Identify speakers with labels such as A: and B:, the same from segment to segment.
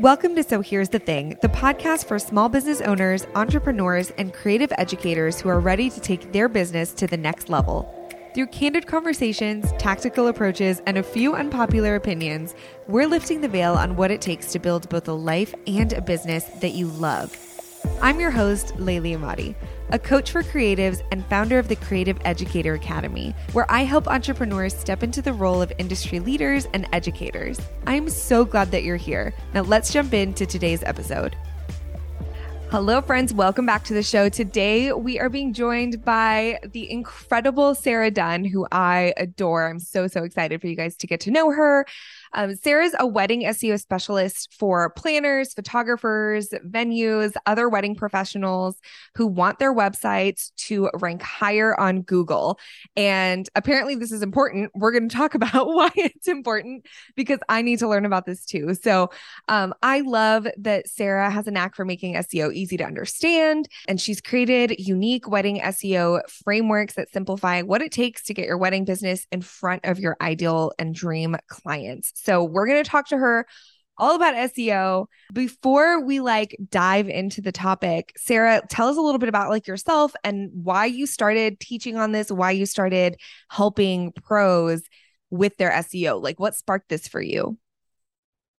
A: Welcome to So Here's the Thing, the podcast for small business owners, entrepreneurs, and creative educators who are ready to take their business to the next level. Through candid conversations, tactical approaches, and a few unpopular opinions, we're lifting the veil on what it takes to build both a life and a business that you love. I'm your host, Layli Emadi a coach for creatives and founder of the Creative Educator Academy, where I help entrepreneurs step into the role of industry leaders and educators. I'm so glad that you're here. Now, let's jump into today's episode. Hello, friends. Welcome back to the show. Today, we are being joined by the incredible Sara Dunn, who I adore. I'm so, so excited for you guys to get to know her. Um, Sara's a wedding SEO specialist for planners, photographers, venues, other wedding professionals who want their websites to rank higher on Google. And apparently, this is important. We're going to talk about why it's important because I need to learn about this too. So, um, I love that Sara has a knack for making SEO easy to understand, and she's created unique wedding SEO frameworks that simplify what it takes to get your wedding business in front of your ideal and dream clients. So we're going to talk to her all about SEO. Before we like dive into the topic, Sara, tell us a little bit about like yourself and why you started teaching on this, why you started helping pros with their SEO. Like what sparked this for you?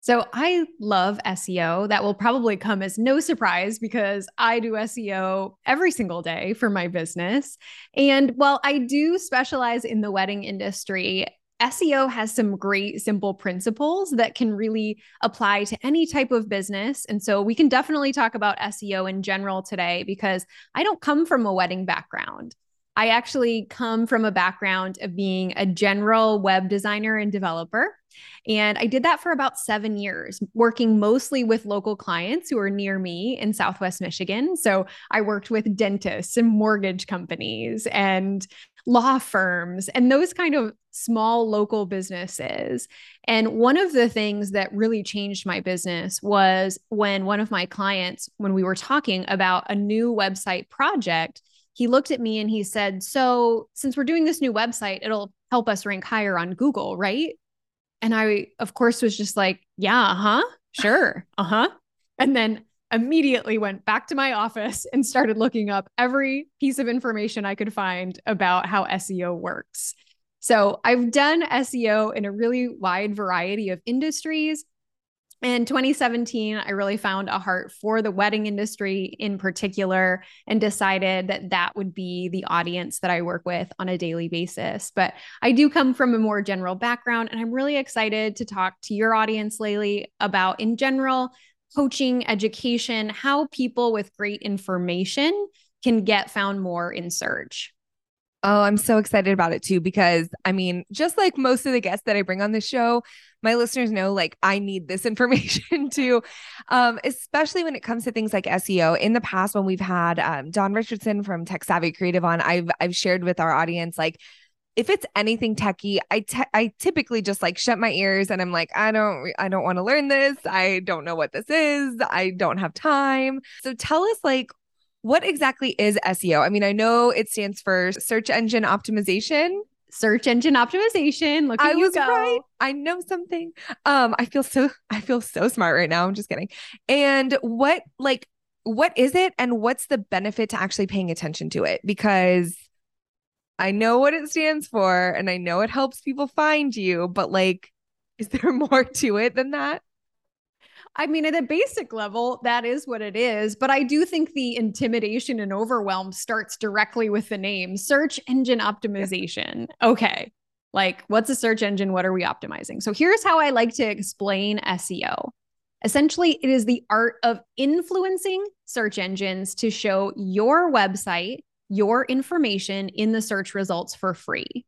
B: So I love SEO. That will probably come as no surprise because I do SEO every single day for my business. And while I do specialize in the wedding industry, SEO has some great simple principles that can really apply to any type of business. And so we can definitely talk about SEO in general today because I don't come from a wedding background. I actually come from a background of being a general web designer and developer. And I did that for about seven years, working mostly with local clients who are near me in Southwest Michigan. So I worked with dentists and mortgage companies and law firms and those kind of small local businesses. And one of the things that really changed my business was when one of my clients, when we were talking about a new website project, he looked at me and he said, So, since we're doing this new website, it'll help us rank higher on Google, right? And I, of course, was just like, Yeah, uh huh, sure, uh huh. And then immediately went back to my office and started looking up every piece of information I could find about how SEO works. So I've done SEO in a really wide variety of industries. In 2017, I really found a heart for the wedding industry in particular and decided that that would be the audience that I work with on a daily basis. But I do come from a more general background, and I'm really excited to talk to your audience, Layli, about in general coaching, education, how people with great information can get found more in search.
A: Oh, I'm so excited about it too because I mean, just like most of the guests that I bring on the show, my listeners know like I need this information too, um, especially when it comes to things like SEO. In the past, when we've had um, Don Richardson from Tech Savvy Creative on, I've I've shared with our audience like if it's anything techie, I te- I typically just like shut my ears and I'm like, I don't I don't want to learn this. I don't know what this is. I don't have time. So tell us like what exactly is SEO? I mean, I know it stands for search engine optimization.
B: Search engine optimization. Look at I you go. Right.
A: I know something. Um, I feel so I feel so smart right now. I'm just kidding. And what like what is it and what's the benefit to actually paying attention to it? Because I know what it stands for and I know it helps people find you, but like, is there more to it than that?
B: I mean, at a basic level, that is what it is. But I do think the intimidation and overwhelm starts directly with the name search engine optimization. Okay. Like, what's a search engine? What are we optimizing? So, here's how I like to explain SEO. Essentially, it is the art of influencing search engines to show your website, your information in the search results for free.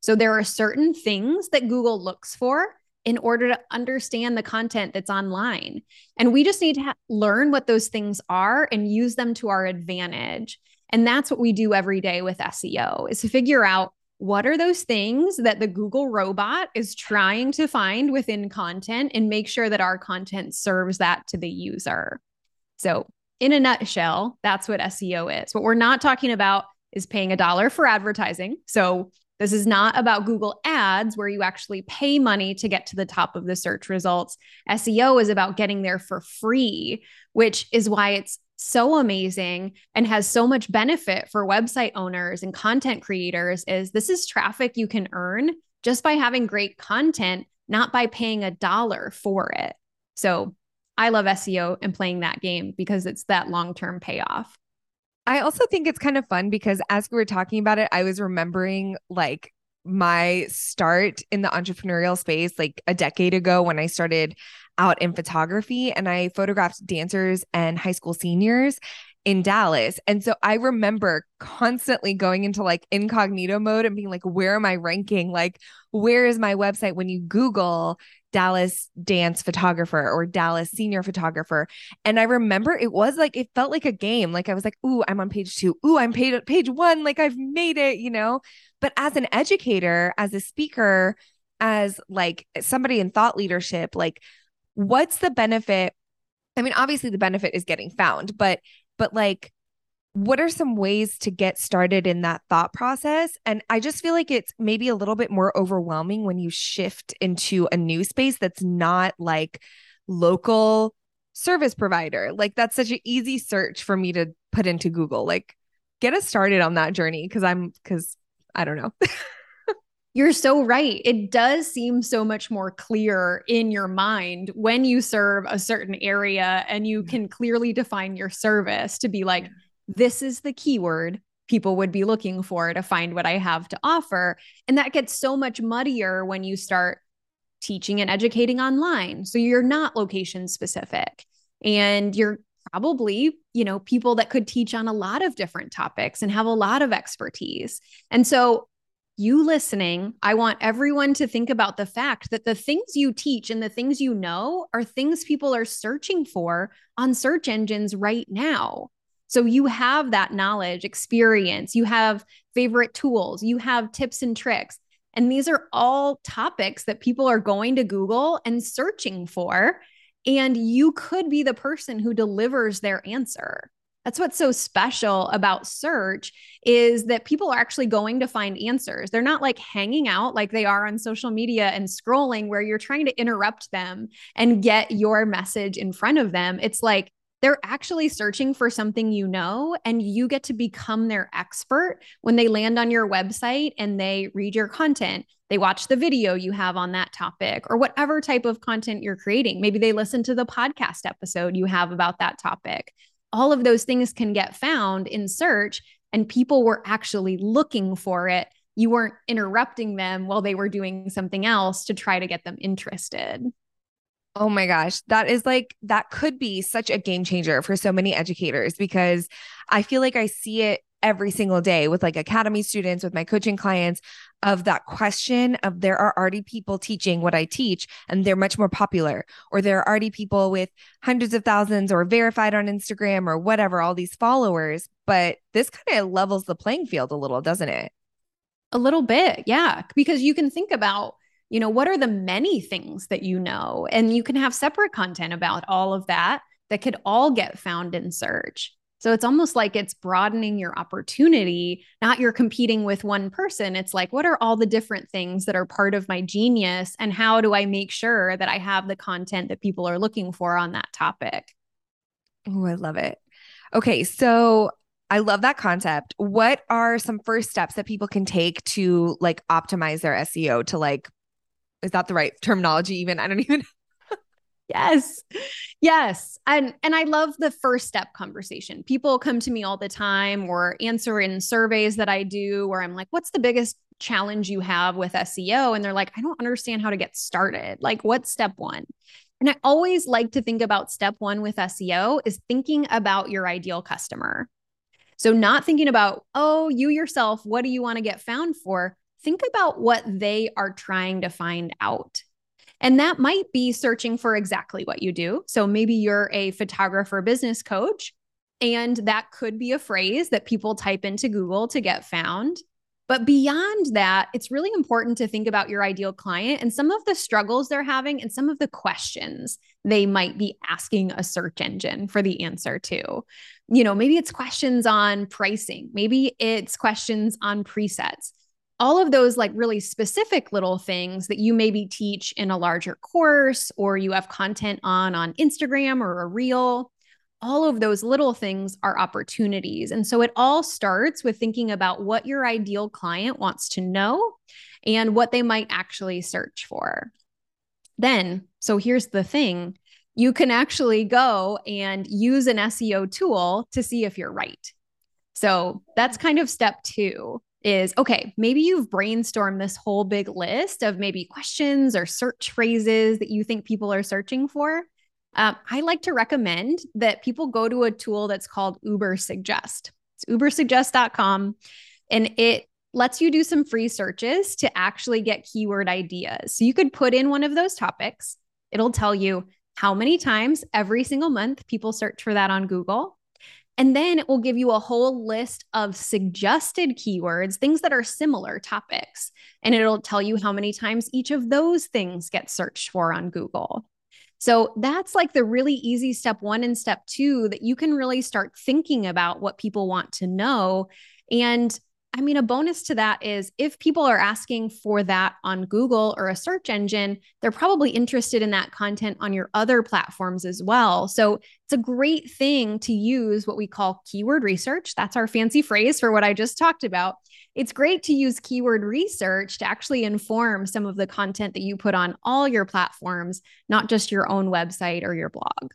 B: So, there are certain things that Google looks for in order to understand the content that's online. And we just need to ha- learn what those things are and use them to our advantage. And that's what we do every day with SEO is to figure out what are those things that the Google robot is trying to find within content and make sure that our content serves that to the user. So, in a nutshell, that's what SEO is. What we're not talking about is paying a dollar for advertising. So, This is not about Google Ads, where you actually pay money to get to the top of the search results. SEO is about getting there for free, which is why it's so amazing and has so much benefit for website owners and content creators is this is traffic you can earn just by having great content not by paying a dollar for it so i love seo and playing that game because it's that long-term payoff
A: I also think it's kind of fun because as we were talking about it, I was remembering like my start in the entrepreneurial space like a decade ago when I started out in photography and I photographed dancers and high school seniors in Dallas. And so I remember constantly going into like incognito mode and being like, where am I ranking? Like, where is my website when you Google Dallas dance photographer or Dallas senior photographer? And I remember it was like, it felt like a game. Like I was like, ooh, I'm on page two. Ooh, I'm page, page one. Like I've made it, you know? But as an educator, as a speaker, as like somebody in thought leadership, like what's the benefit? I mean, obviously the benefit is getting found, but but like what are some ways to get started in that thought process? And I just feel like it's maybe a little bit more overwhelming when you shift into a new space that's not like local service provider. Like that's such an easy search for me to put into Google. Like get us started on that journey because I'm because I don't know.
B: You're so right. It does seem so much more clear in your mind when you serve a certain area and you can clearly define your service to be like, this is the keyword people would be looking for to find what I have to offer. And that gets so much muddier when you start teaching and educating online. So you're not location specific and you're probably, you know, people that could teach on a lot of different topics and have a lot of expertise. And so you listening, I want everyone to think about the fact that the things you teach and the things you know are things people are searching for on search engines right now. So you have that knowledge, experience, you have favorite tools, you have tips and tricks. And these are all topics that people are going to Google and searching for. And you could be the person who delivers their answer. That's what's so special about search is that people are actually going to find answers. They're not like hanging out like they are on social media and scrolling where you're trying to interrupt them and get your message in front of them. It's like they're actually searching for something you know, and you get to become their expert when they land on your website and they read your content. They watch the video you have on that topic or whatever type of content you're creating. Maybe they listen to the podcast episode you have about that topic all of those things can get found in search and people were actually looking for it you weren't interrupting them while they were doing something else to try to get them interested
A: Oh my gosh, that is like, that could be such a game changer for so many educators because I feel like I see it every single day with like academy students, with my coaching clients of that question of there are already people teaching what I teach and they're much more popular, or there are already people with hundreds of thousands or verified on Instagram or whatever, all these followers. But this kind of levels the playing field a little, doesn't it?
B: A little bit. Yeah. Because you can think about, you know, what are the many things that you know? And you can have separate content about all of that that could all get found in search. So it's almost like it's broadening your opportunity, not you're competing with one person. It's like, what are all the different things that are part of my genius? And how do I make sure that I have the content that people are looking for on that topic?
A: Oh, I love it. Okay. So I love that concept. What are some first steps that people can take to like optimize their SEO to like, is that the right terminology even? I don't even
B: Yes. Yes. And and I love the first step conversation. People come to me all the time or answer in surveys that I do where I'm like, what's the biggest challenge you have with SEO? And they're like, I don't understand how to get started. Like, what's step one? And I always like to think about step one with SEO is thinking about your ideal customer. So, not thinking about, oh, you yourself, what do you want to get found for? Think about what they are trying to find out. And that might be searching for exactly what you do. So maybe you're a photographer business coach, and that could be a phrase that people type into Google to get found. But beyond that, it's really important to think about your ideal client and some of the struggles they're having and some of the questions they might be asking a search engine for the answer to. You know, maybe it's questions on pricing, maybe it's questions on presets all of those like really specific little things that you maybe teach in a larger course or you have content on on Instagram or a reel all of those little things are opportunities. And so it all starts with thinking about what your ideal client wants to know and what they might actually search for. Then, so here's the thing you can actually go and use an SEO tool to see if you're right. So that's kind of step two is okay, maybe you've brainstormed this whole big list of maybe questions or search phrases that you think people are searching for. Um, I like to recommend that people go to a tool that's called Uber Suggest. It's ubersuggest.com and it lets you do some free searches to actually get keyword ideas. So you could put in one of those topics. It'll tell you how many times every single month people search for that on Google. And then it will give you a whole list of suggested keywords, things that are similar topics. And it'll tell you how many times each of those things get searched for on Google. So that's like the really easy step one and step two that you can really start thinking about what people want to know. And I mean, a bonus to that is if people are asking for that on Google or a search engine, they're probably interested in that content on your other platforms as well. So it's a great thing to use what we call keyword research. That's our fancy phrase for what I just talked about. It's great to use keyword research to actually inform some of the content that you put on all your platforms, not just your own website or your blog.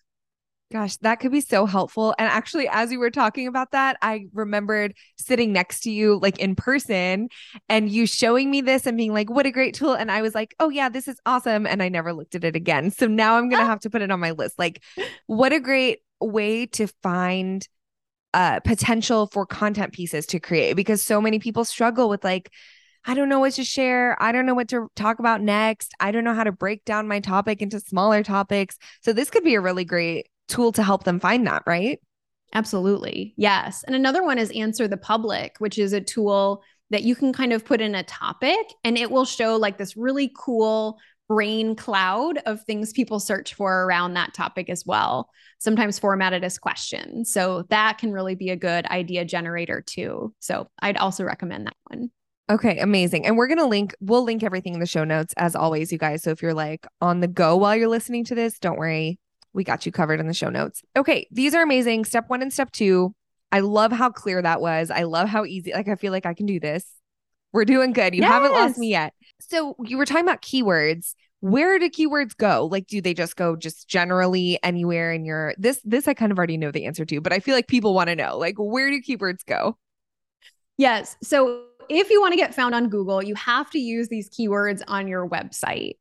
A: Gosh, that could be so helpful. And actually, as you were talking about that, I remembered sitting next to you, like in person, and you showing me this and being like, what a great tool. And I was like, oh, yeah, this is awesome. And I never looked at it again. So now I'm going to have to put it on my list. Like, what a great way to find uh, potential for content pieces to create because so many people struggle with like, I don't know what to share. I don't know what to talk about next. I don't know how to break down my topic into smaller topics. So this could be a really great tool to help them find that, right?
B: Absolutely. Yes. And another one is Answer the Public, which is a tool that you can kind of put in a topic and it will show like this really cool brain cloud of things people search for around that topic as well, sometimes formatted as questions. So that can really be a good idea generator too. So I'd also recommend that one.
A: Okay, amazing. And we're going to link, we'll link everything in the show notes as always, you guys. So if you're like on the go while you're listening to this, don't worry we got you covered in the show notes. Okay, these are amazing. Step one and step two. I love how clear that was. I love how easy, like, I feel like I can do this. We're doing good. You yes. haven't lost me yet. So, you were talking about keywords. Where do keywords go? Like, do they just go just generally anywhere in your this? This I kind of already know the answer to, but I feel like people want to know, like, where do keywords go?
B: Yes. So, if you want to get found on Google, you have to use these keywords on your website.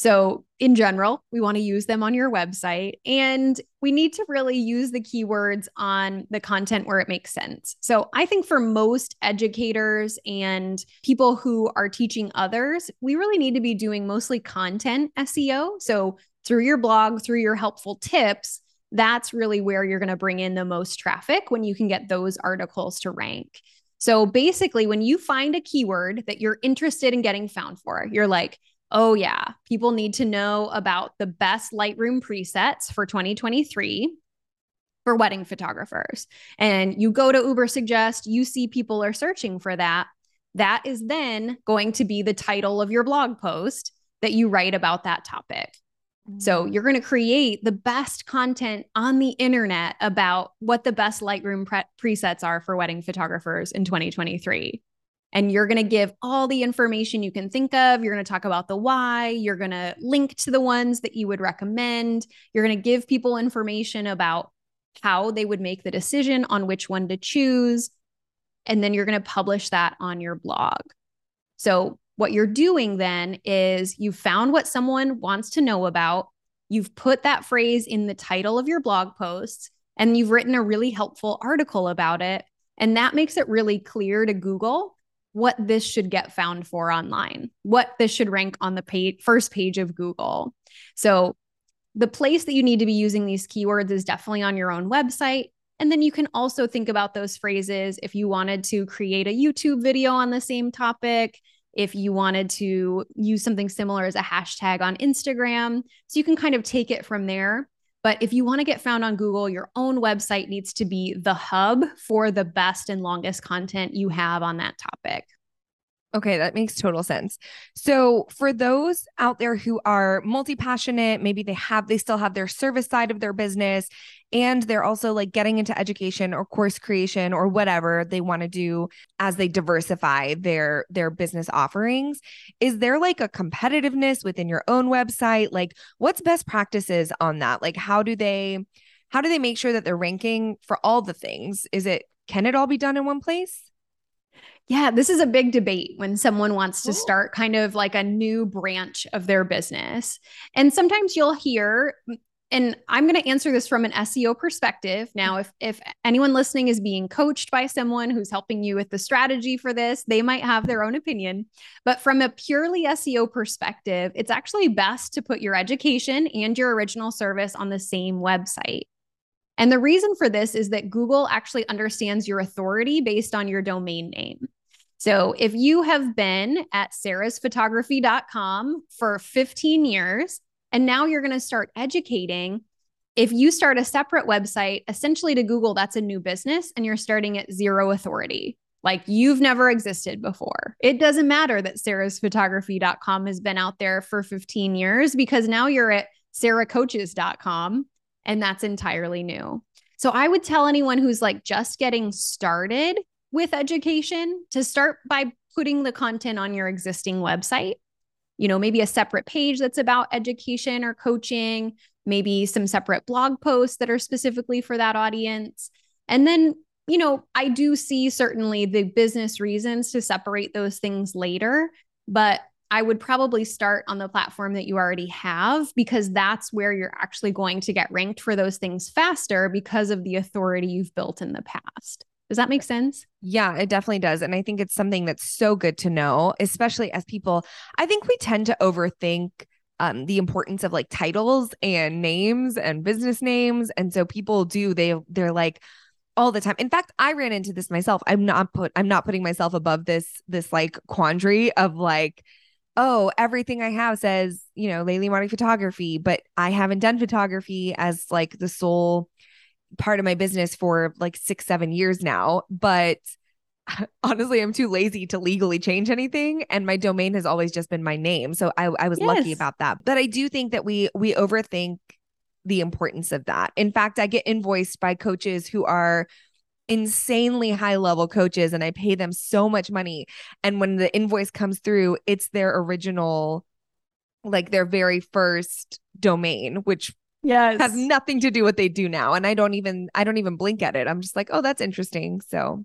B: So, in general, we want to use them on your website and we need to really use the keywords on the content where it makes sense. So, I think for most educators and people who are teaching others, we really need to be doing mostly content SEO. So, through your blog, through your helpful tips, that's really where you're going to bring in the most traffic when you can get those articles to rank. So basically, when you find a keyword that you're interested in getting found for, you're like, oh, yeah, people need to know about the best Lightroom presets for 2023 for wedding photographers. And you go to Ubersuggest, you see people are searching for that. That is then going to be the title of your blog post that you write about that topic. So mm. you're going to create the best content on the internet about what the best Lightroom pre- presets are for wedding photographers in 2023 and you're going to give all the information you can think of. You're going to talk about the why. You're going to link to the ones that you would recommend. You're going to give people information about how they would make the decision on which one to choose. And then you're going to publish that on your blog. So, what you're doing then is you've found what someone wants to know about. You've put that phrase in the title of your blog post, and you've written a really helpful article about it. And that makes it really clear to Google what this should get found for online, what this should rank on the page, first page of Google. So, the place that you need to be using these keywords is definitely on your own website. And then you can also think about those phrases if you wanted to create a YouTube video on the same topic, if you wanted to use something similar as a hashtag on Instagram. So you can kind of take it from there. But if you want to get found on Google, your own website needs to be the hub for the best and longest content you have on that topic.
A: Okay, that makes total sense. So, for those out there who are multi passionate, maybe they have, they still have their service side of their business, and they're also like getting into education or course creation or whatever they want to do as they diversify their their business offerings. Is there like a competitiveness within your own website? Like, what's best practices on that? Like, how do they, how do they make sure that they're ranking for all the things? Is it can it all be done in one place?
B: Yeah, this is a big debate when someone wants to oh. start kind of like a new branch of their business. And sometimes you'll hear and I'm going to answer this from an SEO perspective. Now, if if anyone listening is being coached by someone who's helping you with the strategy for this, they might have their own opinion. But from a purely SEO perspective, it's actually best to put your education and your original service on the same website. And the reason for this is that Google actually understands your authority based on your domain name. So if you have been at sarahsphotography.com for 15 years and now you're going to start educating, if you start a separate website, essentially to Google, that's a new business and you're starting at zero authority. Like you've never existed before. It doesn't matter that sarahsphotography.com has been out there for 15 years because now you're at sarahcoaches.com and that's entirely new. So I would tell anyone who's like just getting started with education to start by putting the content on your existing website. You know, maybe a separate page that's about education or coaching, maybe some separate blog posts that are specifically for that audience. And then, you know, I do see certainly the business reasons to separate those things later, but I would probably start on the platform that you already have because that's where you're actually going to get ranked for those things faster because of the authority you've built in the past. Does that make sense?
A: Yeah, it definitely does. And I think it's something that's so good to know, especially as people, I think we tend to overthink um, the importance of like titles and names and business names. And so people do, they, they're like, all the time. In fact, I ran into this myself. I'm not put I'm not putting myself above this this like quandary of like oh, everything I have says, you know, Layli Emadi photography, but I haven't done photography as like the sole part of my business for like six, seven years now. But honestly, I'm too lazy to legally change anything. And my domain has always just been my name. So I, I was yes. lucky about that. But I do think that we we overthink the importance of that. In fact, I get invoiced by coaches who are insanely high level coaches and I pay them so much money. And when the invoice comes through, it's their original, like their very first domain, which
B: yes.
A: has nothing to do what they do now. And I don't even, I don't even blink at it. I'm just like, oh, that's interesting. So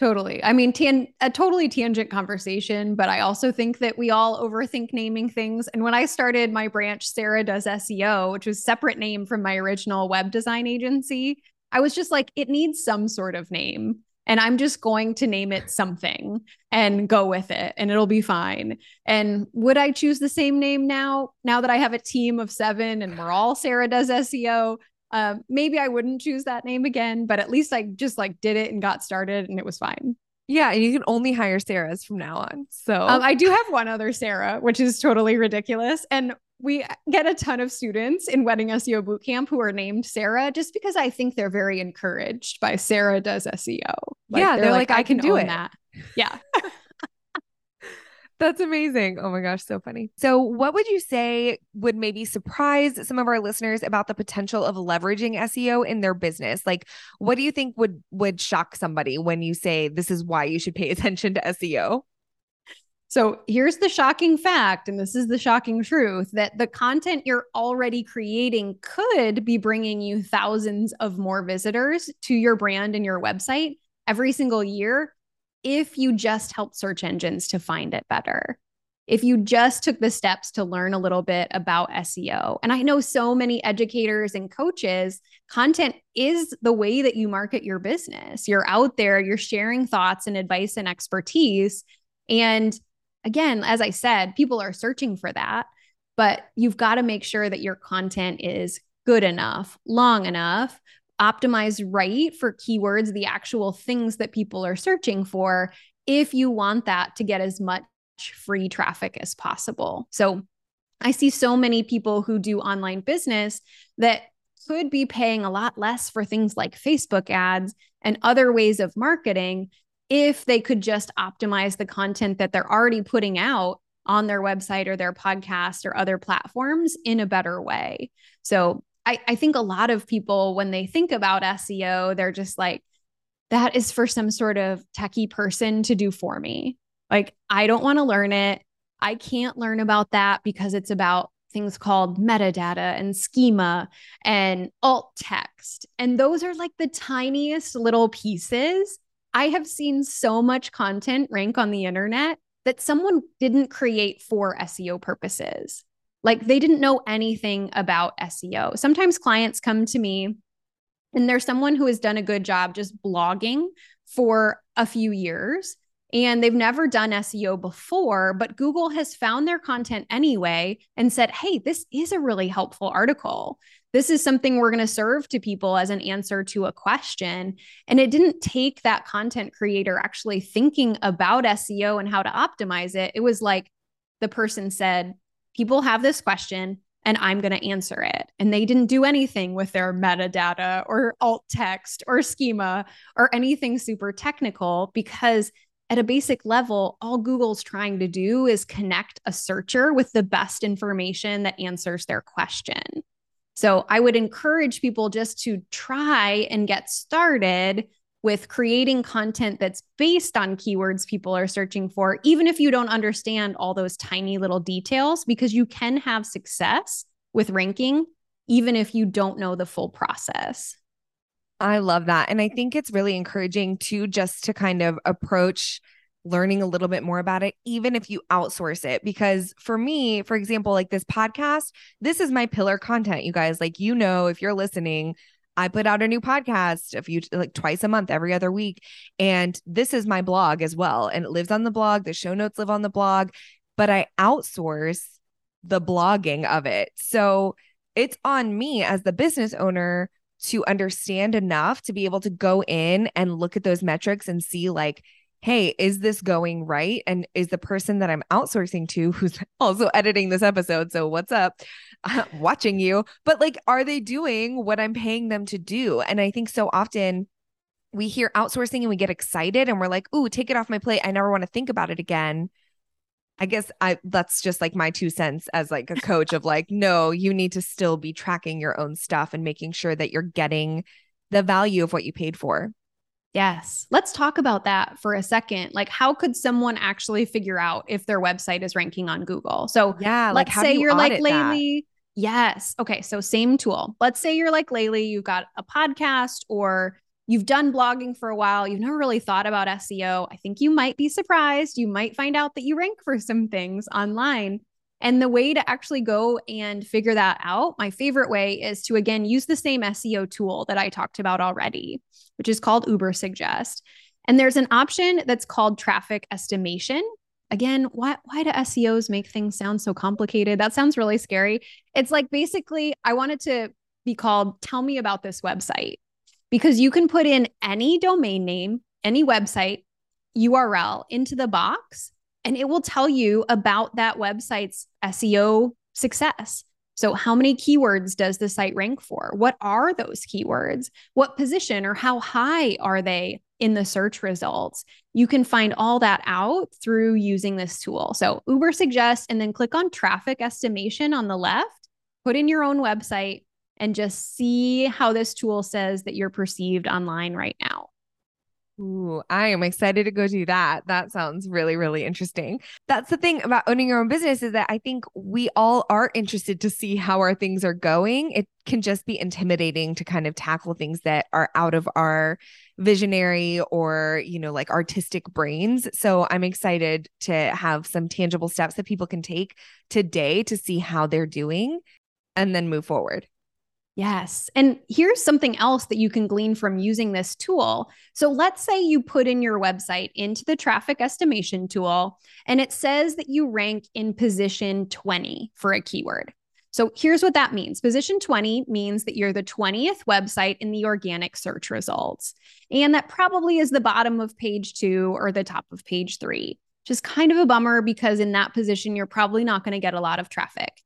B: Totally. I mean, tan- a totally tangent conversation, but I also think that we all overthink naming things. And when I started my branch, Sara Does SEO, which was separate name from my original web design agency, I was just like, it needs some sort of name. And I'm just going to name it something and go with it, and it'll be fine. And would I choose the same name now? Now that I have a team of seven and we're all Sara does SEO, um, maybe I wouldn't choose that name again, but at least I just like did it and got started and it was fine.
A: Yeah, and you can only hire Sarahs from now on. So
B: um, I do have one other Sarah, which is totally ridiculous. And we get a ton of students in Wedding SEO Bootcamp who are named Sarah just because I think they're very encouraged by Sara does SEO.
A: Like, yeah, they're, they're like, like, I can, can do it.
B: That. Yeah.
A: That's amazing. Oh my gosh, so funny. So, what would you say would maybe surprise some of our listeners about the potential of leveraging SEO in their business? Like, what do you think would would shock somebody when you say this is why you should pay attention to SEO?
B: So here's the shocking fact, and this is the shocking truth that the content you're already creating could be bringing you thousands of more visitors to your brand and your website every single year if you just help search engines to find it better. If you just took the steps to learn a little bit about SEO. And I know so many educators and coaches, content is the way that you market your business. You're out there, you're sharing thoughts and advice and expertise. And again, as I said, people are searching for that, but you've got to make sure that your content is good enough, long enough, optimized right for keywords, the actual things that people are searching for, if you want that to get as much free traffic as possible. So I see so many people who do online business that could be paying a lot less for things like Facebook ads and other ways of marketing if they could just optimize the content that they're already putting out on their website or their podcast or other platforms in a better way. So I, I think a lot of people, when they think about SEO, they're just like, that is for some sort of techie person to do for me. Like, I don't want to learn it. I can't learn about that because it's about things called metadata and schema and alt text. And those are like the tiniest little pieces. I have seen so much content rank on the internet that someone didn't create for SEO purposes. Like they didn't know anything about SEO. Sometimes clients come to me and there's someone who has done a good job just blogging for a few years and they've never done SEO before, but Google has found their content anyway and said, hey, this is a really helpful article. This is something we're going to serve to people as an answer to a question. And it didn't take that content creator actually thinking about SEO and how to optimize it. It was like the person said, people have this question and I'm going to answer it. And they didn't do anything with their metadata or alt text or schema or anything super technical because at a basic level, all Google's trying to do is connect a searcher with the best information that answers their question. So I would encourage people just to try and get started with creating content that's based on keywords people are searching for, even if you don't understand all those tiny little details, because you can have success with ranking, even if you don't know the full process.
A: I love that. And I think it's really encouraging to just to kind of approach learning a little bit more about it, even if you outsource it. Because for me, for example, like this podcast, this is my pillar content, you guys. Like, you know, if you're listening, I put out a new podcast a few like twice a month, every other week. And this is my blog as well. And it lives on the blog. The show notes live on the blog, but I outsource the blogging of it. So it's on me as the business owner to understand enough to be able to go in and look at those metrics and see like hey, is this going right? And is the person that I'm outsourcing to, who's also editing this episode, so what's up, watching you, but like, are they doing what I'm paying them to do? And I think so often we hear outsourcing and we get excited and we're like, ooh, take it off my plate. I never want to think about it again. I guess I that's just like my two cents as like a coach of like, no, you need to still be tracking your own stuff and making sure that you're getting the value of what you paid for.
B: Yes. Let's talk about that for a second. Like, how could someone actually figure out if their website is ranking on Google? So,
A: yeah,
B: let's say
A: you
B: you're like
A: Layli.
B: Yes. Okay. So, same tool. Let's say you're like Layli, you've got a podcast or you've done blogging for a while, you've never really thought about SEO. I think you might be surprised. You might find out that you rank for some things online. And the way to actually go and figure that out, my favorite way is to again use the same SEO tool that I talked about already, which is called Ubersuggest. And there's an option that's called traffic estimation. Again, why why do SEOs make things sound so complicated? That sounds really scary. It's like basically I wanted to be called tell me about this website because you can put in any domain name, any website URL into the box and it will tell you about that website's SEO success. So, how many keywords does the site rank for? What are those keywords? What position or how high are they in the search results? You can find all that out through using this tool. So, Ubersuggest, and then click on traffic estimation on the left, put in your own website, and just see how this tool says that you're perceived online right now.
A: Ooh, I am excited to go do that. That sounds really, really interesting. That's the thing about owning your own business is that I think we all are interested to see how our things are going. It can just be intimidating to kind of tackle things that are out of our visionary or, you know, like artistic brains. So I'm excited to have some tangible steps that people can take today to see how they're doing and then move forward.
B: Yes. And here's something else that you can glean from using this tool. So let's say you put in your website into the traffic estimation tool and it says that you rank in position 20 for a keyword. So here's what that means. Position 20 means that you're the 20th website in the organic search results. And that probably is the bottom of page two or the top of page three, which is kind of a bummer because in that position, you're probably not going to get a lot of traffic.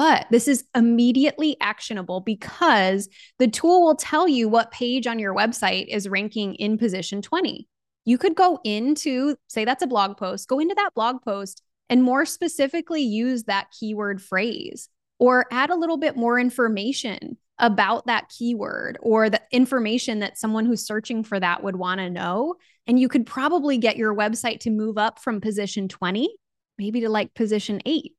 B: But this is immediately actionable because the tool will tell you what page on your website is ranking in position 20. you could go into, say that's a blog post, go into that blog post and more specifically use that keyword phrase or add a little bit more information about that keyword or the information that someone who's searching for that would want to know. And you could probably get your website to move up from position 20, maybe to like position eight.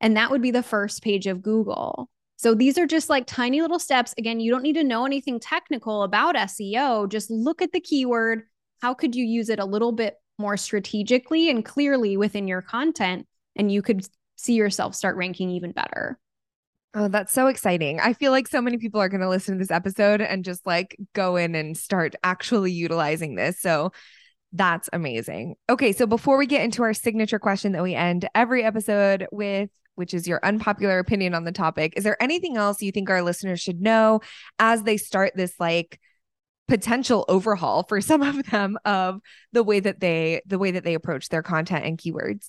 B: And that would be the first page of Google. So these are just like tiny little steps. Again, you don't need to know anything technical about SEO. Just look at the keyword. How could you use it a little bit more strategically and clearly within your content? And you could see yourself start ranking even better.
A: Oh, that's so exciting. I feel like so many people are going to listen to this episode and just like go in and start actually utilizing this. So that's amazing. Okay, so before we get into our signature question that we end every episode with, which is your unpopular opinion on the topic, is there anything else you think our listeners should know as they start this like potential overhaul for some of them of the way that they the way that they approach their content and keywords?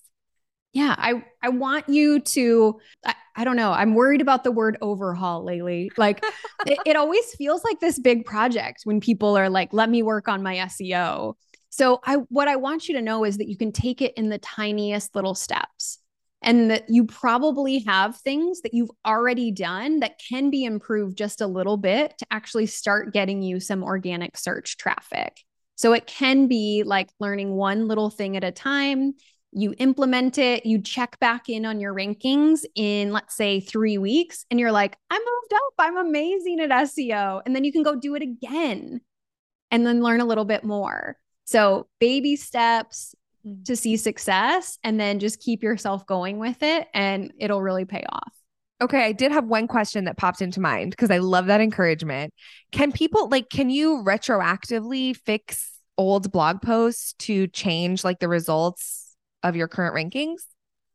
B: Yeah, I I want you to I, I don't know, I'm worried about the word overhaul lately. Like it, it always feels like this big project when people are like let me work on my SEO. So I what I want you to know is that you can take it in the tiniest little steps and that you probably have things that you've already done that can be improved just a little bit to actually start getting you some organic search traffic. So it can be like learning one little thing at a time. You implement it, you check back in on your rankings in, let's say, three weeks, and you're like, I moved up. I'm amazing at SEO. And then you can go do it again and then learn a little bit more. So, baby steps mm. to see success, and then just keep yourself going with it, and it'll really pay off.
A: Okay, I did have one question that popped into mind because I love that encouragement. Can people like can you retroactively fix old blog posts to change like the results of your current rankings?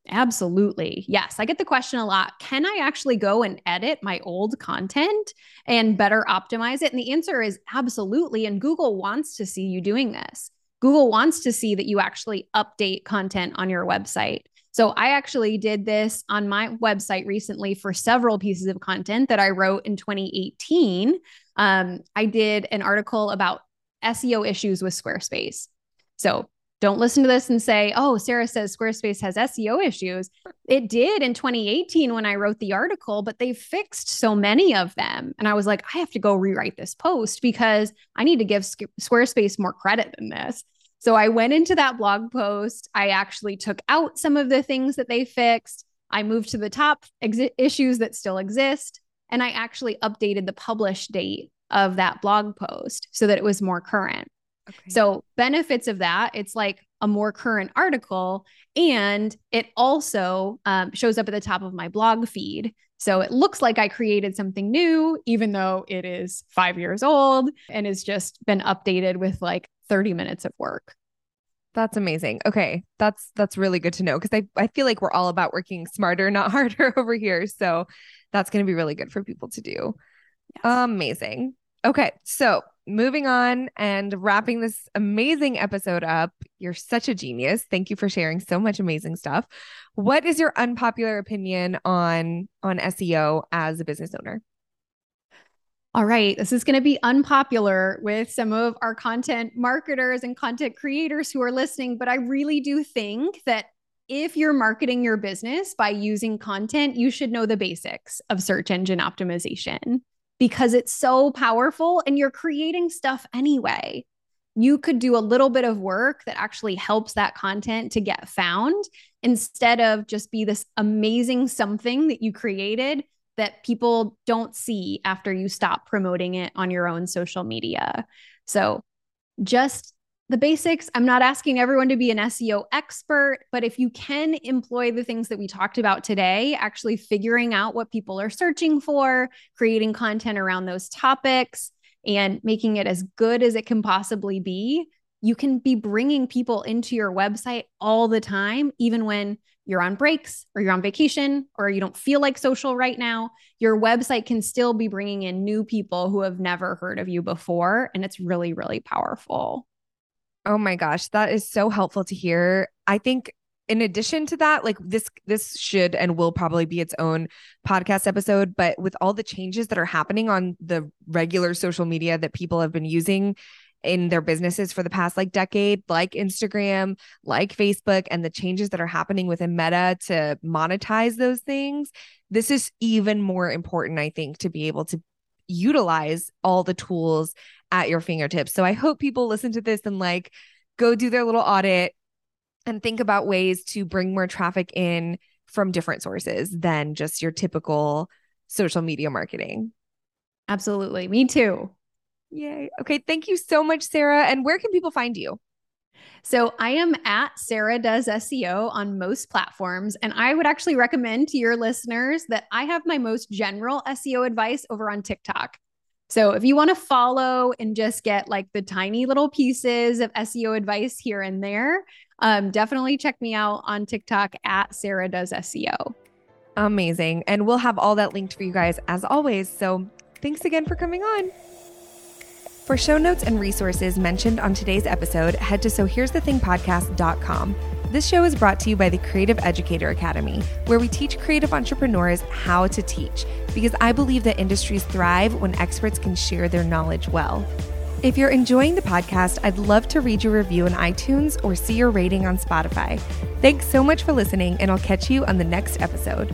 B: Absolutely. Yes. I get the question a lot. Can I actually go and edit my old content and better optimize it? And the answer is absolutely. And Google wants to see you doing this. Google wants to see that you actually update content on your website. So I actually did this on my website recently for several pieces of content that I wrote in 2018. Um, I did an article about SEO issues with Squarespace. So don't listen to this and say, oh, Sara says Squarespace has SEO issues. It did in 2018 when I wrote the article, but they fixed so many of them. And I was like, I have to go rewrite this post because I need to give Squarespace more credit than this. So I went into that blog post. I actually took out some of the things that they fixed. I moved to the top ex- issues that still exist. And I actually updated the publish date of that blog post so that it was more current. Okay. So, benefits of that, it's like a more current article and it also um, shows up at the top of my blog feed. So, it looks like I created something new, even though it is five years old and has just been updated with like 30 minutes of work.
A: That's amazing. Okay. That's that's really good to know because I, I feel like we're all about working smarter, not harder over here. So that's gonna be really good for people to do. Yes. Amazing. Okay. So moving on and wrapping this amazing episode up. You're such a genius. Thank you for sharing so much amazing stuff. What is your unpopular opinion on on SEO as a business owner?
B: All right, this is going to be unpopular with some of our content marketers and content creators who are listening, but I really do think that if you're marketing your business by using content, you should know the basics of search engine optimization because it's so powerful and you're creating stuff anyway. You could do a little bit of work that actually helps that content to get found instead of just be this amazing something that you created that people don't see after you stop promoting it on your own social media. So, just the basics. I'm not asking everyone to be an SEO expert, but if you can employ the things that we talked about today, actually figuring out what people are searching for, creating content around those topics, and making it as good as it can possibly be, you can be bringing people into your website all the time, even when you're on breaks or you're on vacation or you don't feel like social right now. Your website can still be bringing in new people who have never heard of you before. And it's really, really powerful.
A: Oh my gosh, that is so helpful to hear. I think in addition to that, like this this should and will probably be its own podcast episode, but with all the changes that are happening on the regular social media that people have been using, in their businesses for the past like decade, like Instagram, like Facebook, and the changes that are happening within Meta to monetize those things, this is even more important, I think, to be able to utilize all the tools at your fingertips. So I hope people listen to this and like go do their little audit and think about ways to bring more traffic in from different sources than just your typical social media marketing.
B: Absolutely. Me too.
A: Yay. Okay. Thank you so much, Sara. And where can people find you?
B: So I am at Sara Does SEO on most platforms. And I would actually recommend to your listeners that I have my most general SEO advice over on TikTok. So if you want to follow and just get like the tiny little pieces of SEO advice here and there, um, definitely check me out on TikTok at Sara Does SEO.
A: Amazing. And we'll have all that linked for you guys as always. So thanks again for coming on. For show notes and resources mentioned on today's episode, head to sohere'sthethingpodcast.com. This show is brought to you by the Creative Educator Academy, where we teach creative entrepreneurs how to teach, because I believe that industries thrive when experts can share their knowledge well. If you're enjoying the podcast, I'd love to read your review in iTunes or see your rating on Spotify. Thanks so much for listening, and I'll catch you on the next episode.